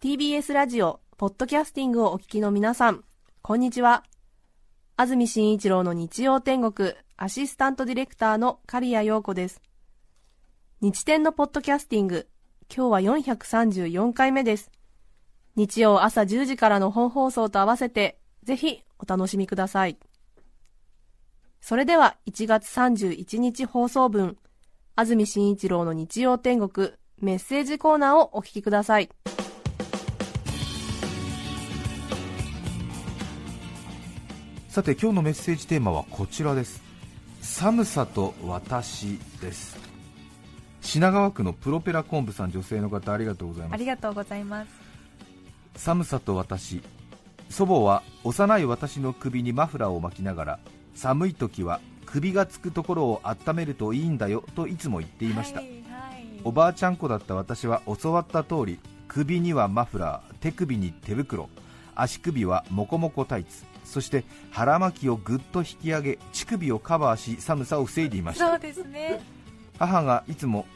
TBS ラジオポッドキャスティングをお聞きの皆さん。こんにちは。安住紳一郎の日曜天国アシスタントディレクターの刈谷陽子です。日天のポッドキャスティング今日は434回目です。日曜朝10時からの本放送と合わせてぜひお楽しみください。それでは1月31日放送分安住紳一郎の日曜天国メッセージコーナーをお聞きください。さて今日のメッセージテーマはこちらです。寒さと私です。品川区のプロペラ昆布さん女性の方ありがとうございます。ありがとうございます。寒さと私。祖母は幼い私の首にマフラーを巻きながら寒い時は首がつくところを温めるといいんだよといつも言っていました、はいはい。おばあちゃん子だった私は教わった通り首にはマフラー手首に手袋足首はモコモコタイツそして腹巻きをぐっと引き上げ乳首をカバーし寒さを防いでいました。そうですね。母がいつも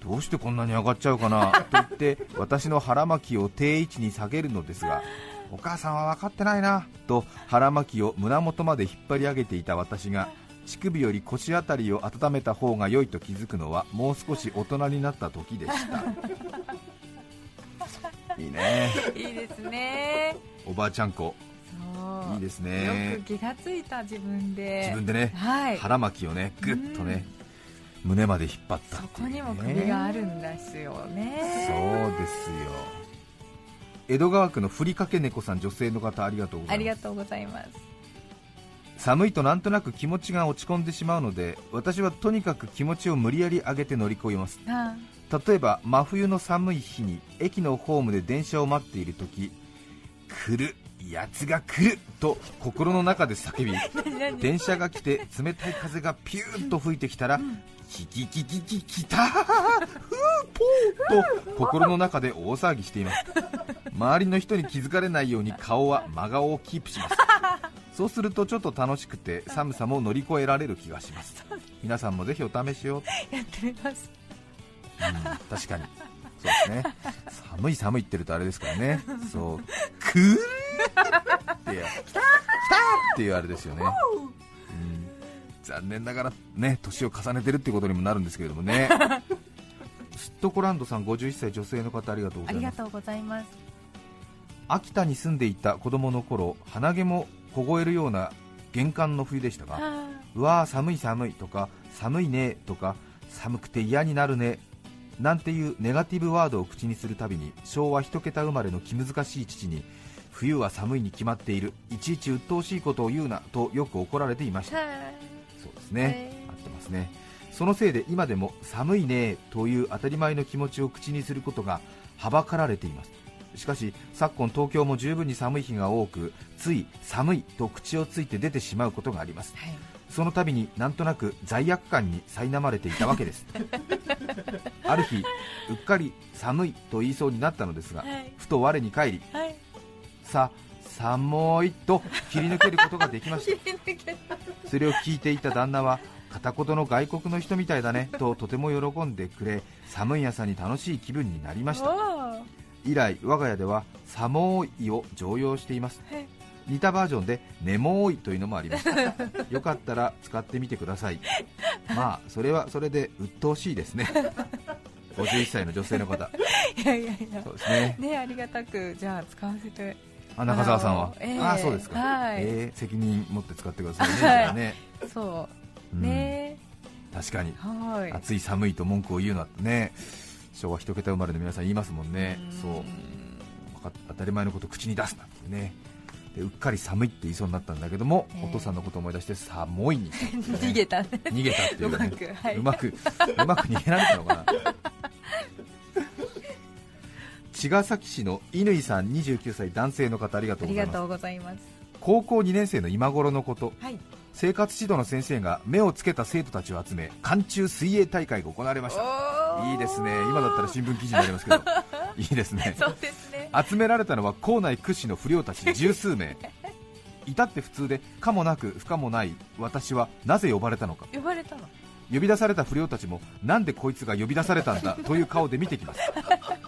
どうしてこんなに上がっちゃうかなと言って私の腹巻きを定位置に下げるのですがお母さんは分かってないなと腹巻きを胸元まで引っ張り上げていた私が乳首より腰あたりを温めた方が良いと気づくのはもう少し大人になった時でした。いいね。いいですね。おばあちゃん子。そう。いいですね。よく気がついた自分で。自分でね、はい。腹巻きをねぐっとね胸まで引っ張ったね。こにも首があるんですよね。そうですよ江戸川区のふりかけ猫さん女性の方ありがとうございます。ありがとうございます。寒いとなんとなく気持ちが落ち込んでしまうので私はとにかく気持ちを無理やり上げて乗り越えます。あ例えば真冬の寒い日に駅のホームで電車を待っている時来るやつが来ると心の中で叫び 何電車が来て冷たい風がピューッと吹いてきたら、キキキキキキターフーポーと心の中で大騒ぎしています 周りの人に気づかれないように顔は真顔をキープします。そうするとちょっと楽しくて寒さも乗り越えられる気がします。皆さんもぜひお試しを、やってみます。うん、確かに。そうですね。寒い寒いって言るとあれですからね。そう。クーっていう来たっていうあれですよね、うん、残念ながらね年を重ねてるってことにもなるんですけれどもね。すっとこランドさん51歳女性の方ありがとうございます秋田に住んでいた子供の頃鼻毛も凍えるような玄関の冬でしたがあうわー寒い寒いとか寒いねとか寒くて嫌になるねなんていうネガティブワードを口にするたびに昭和一桁生まれの気難しい父に冬は寒いに決まっているいちいち鬱陶しいことを言うなとよく怒られていました。はそうですね。合ってますね。そのせいで今でも寒いねという当たり前の気持ちを口にすることがはばかられていますしかし昨今東京も十分に寒い日が多くつい寒いと口をついて出てしまうことがあります。はい。その度になんとなく罪悪感に苛まれていたわけです。ある日うっかり寒いと言いそうになったのですが、はい。ふと我に返りはい。さ寒いと切り抜けることができました。それを聞いていた旦那は片言の外国の人みたいだねととても喜んでくれ寒い朝に楽しい気分になりました以来我が家では寒いを常用しています。はい似たバージョンでネモーいというのもあります。よかったら使ってみてください。まあそれはそれで鬱陶しいですね。51歳の女性の方。いやいやいや。そうですね。ねありがたくじゃあ使わせて。あ中澤さんは？ええ。あそうですか、はい。えー責任持って使ってくださいね,、はね。そう。うん。ね。確かに。はい。暑い寒いと文句を言うなってね昭和一桁生まれの皆さん言いますもんね。そう。わか当たり前のこと口に出すなってね。でうっかり寒いって言いそうになったんだけども、ええ。お父さんのことを思い出して寒いに逃げたね。逃げたっていうね。うまくはい。うまくうまく逃げられたのかな。茅ヶ崎市の乾さん29歳男性の方ありがとうございます。ありがとうございます。高校2年生の今頃のこと。はい。生活指導の先生が目をつけた生徒たちを集め寒中水泳大会が行われましたいいですね。今だったら新聞記事になりますけど。いいですね。そうですね。集められたのは校内屈指の不良たち十数名。至って普通で可もなく不可もない私はなぜ呼ばれたのか。呼ばれたの？呼び出された不良たちもなんでこいつが呼び出されたんだという顔で見てきます。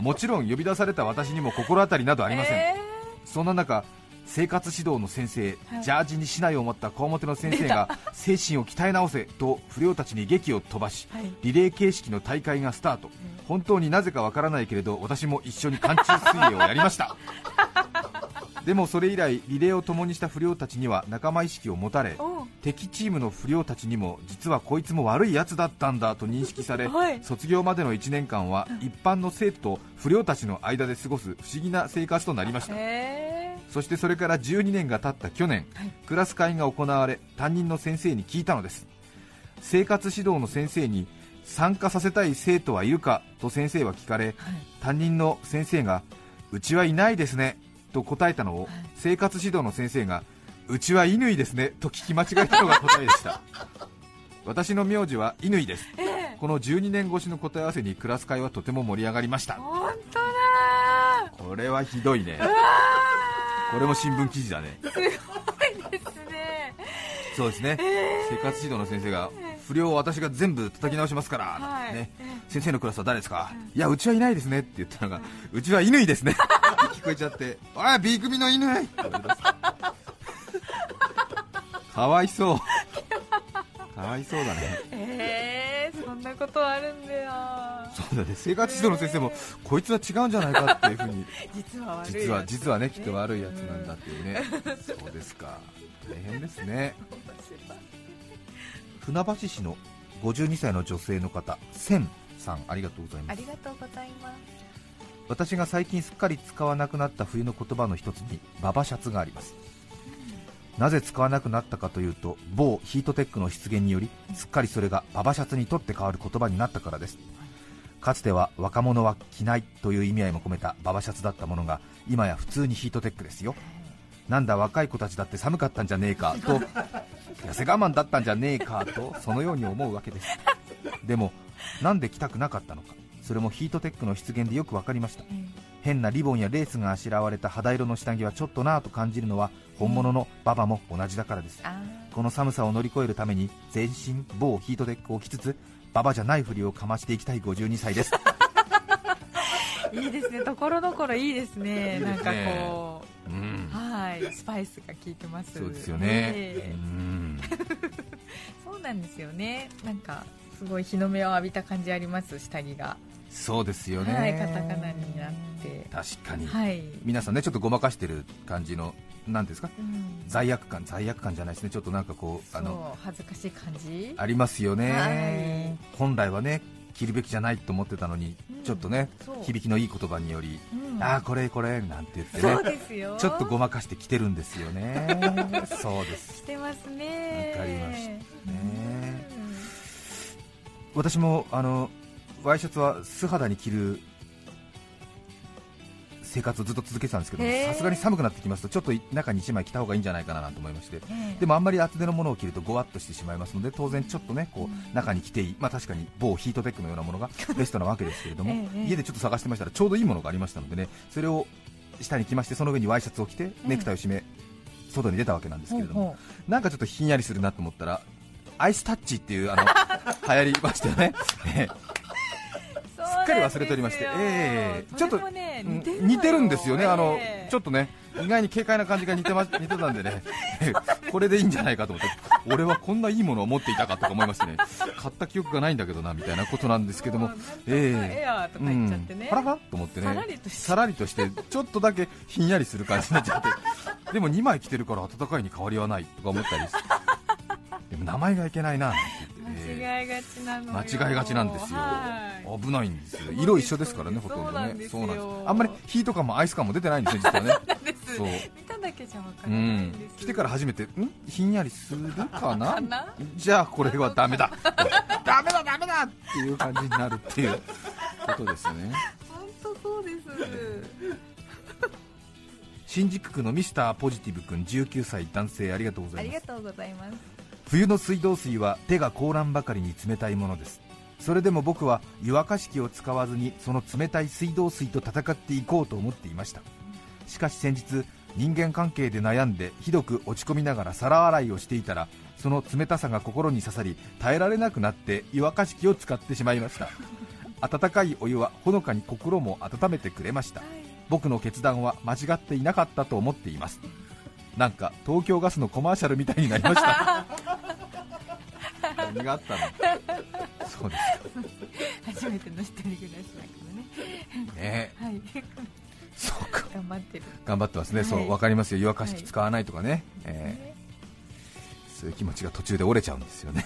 もちろん呼び出された私にも心当たりなどありません、えそんな中生活指導の先生、はい。ジャージに竹刀を持った小表の先生が精神を鍛え直せと不良たちに劇を飛ばし、はい。リレー形式の大会がスタート、本当になぜかわからないけれど私も一緒に寒中水泳をやりました。でもそれ以来リレーを共にした不良たちには仲間意識を持たれ敵チームの不良たちにも実はこいつも悪いやつだったんだと認識され、はい。卒業までの1年間は一般の生徒と不良たちの間で過ごす不思議な生活となりました。えそしてそれから12年が経った去年、はい。クラス会が行われ担任の先生に聞いたのです。生活指導の先生に参加させたい生徒はいるかと先生は聞かれはい。担任の先生がうちはいないですねと答えたのを、はい。生活指導の先生がうちは乾ですねと聞き間違えたのが答えでした。私の名字は乾です。えこの12年越しの答え合わせにクラス会はとても盛り上がりました。本当だ。これはひどいね。これも新聞記事だね。ーすごいですね。そうですね、生活指導の先生が不良を私が全部叩き直しますから、はい。ね、先生のクラスは誰ですか、いやうちはいないですねって言ったのが、うちは乾ですねって聞こえちゃっておい B 組の乾って言われますかわいそう。かわいそうだね。えー、そんなことあるんだよ。そうだね。生活指導の先生もこいつは違うんじゃないかっていうふうに。実は悪い実は実はねきっと悪いやつなんだっていうね、そうですか。大変ですね。船橋市の52歳の女性の方千さんありがとうございます。ありがとうございます。私が最近すっかり使わなくなった冬の言葉の一つにババシャツがありますなぜ使わなくなったかというと某ヒートテックの出現によりすっかりそれがババシャツにとって変わる言葉になったからです。かつては若者は着ないという意味合いも込めたババシャツだったものが今や普通にヒートテックですよ。なんだ若い子たちだって寒かったんじゃねえかと痩せ我慢だったんじゃねえかとそのように思うわけです。でもなんで着たくなかったのかそれもヒートテックの出現でよく分かりました。変なリボンやレースがあしらわれた肌色の下着はちょっとなぁと感じるのは本物のババも同じだからです。あこの寒さを乗り越えるために全身某ヒートテックを着つつババじゃないふりをかましていきたい52歳です。ー いいですね。ところどころいいですね。なんかこう。ん。うはい。スパイスが効いてます。そうですよね、ええ。うん。そうなんですよね。なんかすごい日の目を浴びた感じあります？下着が。そうですよね、はい。カタカナになって確かに、はい、皆さんねちょっとごまかしてる感じのなんですか？うん。罪悪感罪悪感じゃないですね。ちょっとなんかこうあの恥ずかしい感じ？ありますよね、はい。本来はね着るべきじゃないと思ってたのに、うん。ちょっとね響きのいい言葉により、うん。ああこれこれなんて言ってねちょっとごまかして着てるんですよね。そうです。してますね。わかりましたね。うん。私もあのワイシャツは素肌に着る生活をずっと続けてたんですけどさすがに寒くなってきますとちょっと中に1枚着た方がいいんじゃないかなと思いましてええ。でもあんまり厚手のものを着るとごわっとしてしまいますので当然ちょっとねこう中に着ていい、まあ、確かに某ヒートテックのようなものが ベストなわけですけれども、ええ家でちょっと探してましたらちょうどいいものがありましたのでねそれを下に着ましてその上にワイシャツを着てネクタイを締め外に出たわけなんですけれども、なんかちょっとひんやりするなと思ったらアイスタッチっていうあの 流行りましたよね。っかり忘れておりまして。ええ。ちょっとねうん似てるんですよね、あのええちょっとね意外に軽快な感じが似て,、ま、似てたんでね、ええこれでいいんじゃないかと思って、俺はこんないいものを持っていたかとか思いましてね、買った記憶がないんだけどなみたいなことなんですけども。えーうん、パラパラと思ってね、さらりとしてちょっとだけひんやりする感じになっちゃって、でも2枚着てるから暖かいに変わりはないとか思ったりして、でも名前がいけないなて言って、ええ間違いがちなんですよ、はい危ないんですよ、色一緒ですからね、ほとんどね、そうなんですよ。あんまりヒート感もアイス感も出てないんですね、実はね。そう見ただけじゃわかうらないんんです、来てから初めて、ん？ひんやりするかな？じゃあこれはダメだ、ダメだ、ダメだ！っていう感じになるっていうことですね。本当そうです。新宿区のミスターポジティブ君19歳男性ありがとうございます。ありがとうございます。冬の水道水は手が凍らんばかりに冷たいものですそれでも僕は湯沸かし器を使わずにその冷たい水道水と戦っていこうと思っていました。しかし先日人間関係で悩んでひどく落ち込みながら皿洗いをしていたらその冷たさが心に刺さり耐えられなくなって湯沸かし器を使ってしまいました。温かいお湯はほのかに心も温めてくれました。僕の決断は間違っていなかったと思っています。なんか東京ガスのコマーシャルみたいになりました。何があったの？そうです初めての一人暮らしだからね。かね。はい。そうか。頑張ってる。頑張ってますね、はい。そう分かりますよ。湯沸かし器使わないとかね、えーそういう気持ちが途中で折れちゃうんですよね。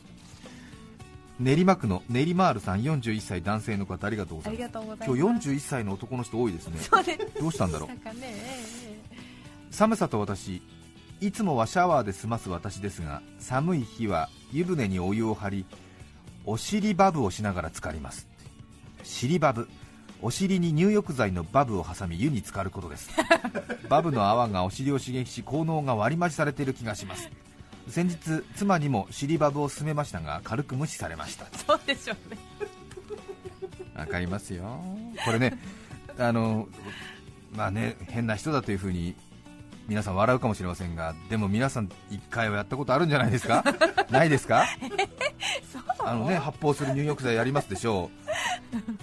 練馬区の練馬ールさん41歳男性の方ありがとうございます。今日41歳の男の人多いですね。そうです。どうしたんだろう？寒さと私いつもはシャワーで済ます私ですが寒い日は湯船にお湯を張りお尻バブをしながら浸かります。尻バブ。お尻に入浴剤のバブを挟み湯に浸かることです。バブの泡がお尻を刺激し効能が割り増しされている気がします。先日妻にも尻バブを勧めましたが軽く無視されました。えそうでしょうね。わかりますよ。これねあのまあね変な人だというふうに皆さん笑うかもしれませんがでも皆さん1回はやったことあるんじゃないですか？ないですか？あのね発泡する入浴剤やりますでしょう。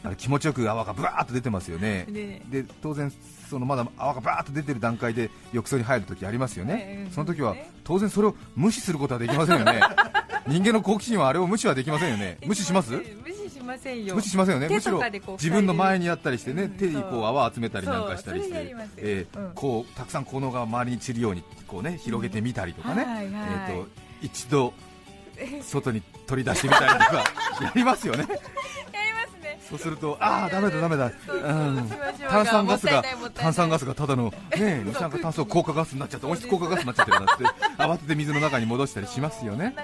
あれ気持ちよく泡がブワーッと出てますよね。ね。で当然そのまだ泡がバーッと出てる段階で浴槽に入るときありますよね、ええその時はね当然それを無視することはできませんよね。人間の好奇心はあれを無視はできませんよね。無視します？ませんよ。無視しませんよね、手むしろ自分の前にやったりしてね、うん。手にこそうう泡集めたりなんかしたりしてえーうん。こうたくさん効能が周りに散るようにこうね広げてみたりとかね、一度 外に取り出してみたりとかやりますよねそうすると、ああ、だめだ、だめだ、炭酸ガスが炭酸ガスがただの、ね、二酸化炭素効果ガスになっちゃって、温室効果ガスになっちゃってるなって、慌てて水の中に戻したりしますよね。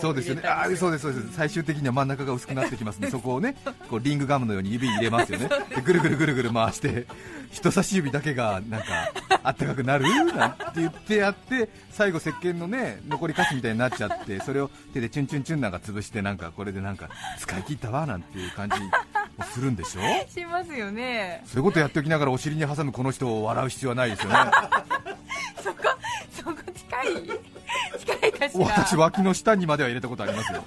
そうですよね、ああそうですそうです。最終的には真ん中が薄くなってきますんで、そこをねこうリングガムのように指に入れますよね、でぐるぐるぐるぐる回して、人差し指だけがなんかあったかくなるなんて言ってやって、最後、石鹸のね残りカスみたいになっちゃって、それを手でチュンチュンチュンなんか潰して、なんかこれでなんか使い切ったわなんていう感じをするんでしょ？しますよね。そういうことやっておきながらお尻に挟むこの人を笑う必要はないですよね、そこそこ近い？近いかしら？私、脇の下にまでは入れたことありますよ。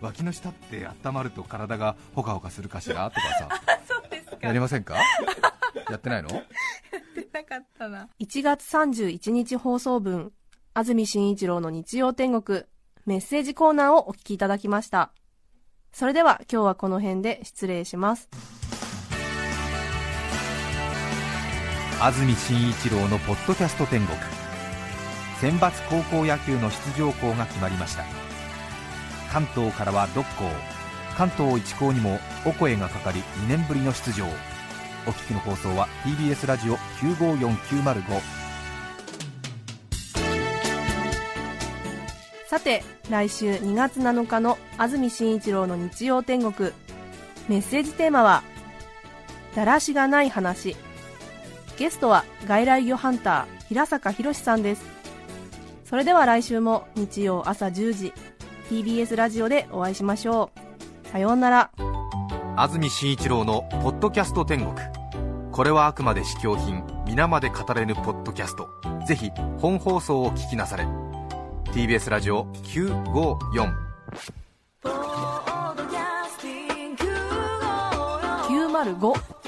脇の下って温まると体がほかほかするかしら？とかさ。そうですか。やりませんか？やってないの？出なかったな。1月31日放送分、安住紳一郎の日曜天国、メッセージコーナーをお聞きいただきました。それでは今日はこの辺で失礼します。安住紳一郎のポッドキャスト天国。選抜高校野球の出場校が決まりました。関東からは6校。関東1校にもお声がかかり2年ぶりの出場。お聞きの放送は TBS ラジオ954905さて、来週2月7日の安住紳一郎の日曜天国、メッセージテーマは、だらしがない話。ゲストは外来魚ハンター、平坂博さんです。それでは来週も日曜朝10時、TBS ラジオでお会いしましょう。さようなら。安住紳一郎のポッドキャスト天国これはあくまで試供品皆まで語れぬポッドキャストぜひ本放送を聞きなされ TBS ラジオ954 905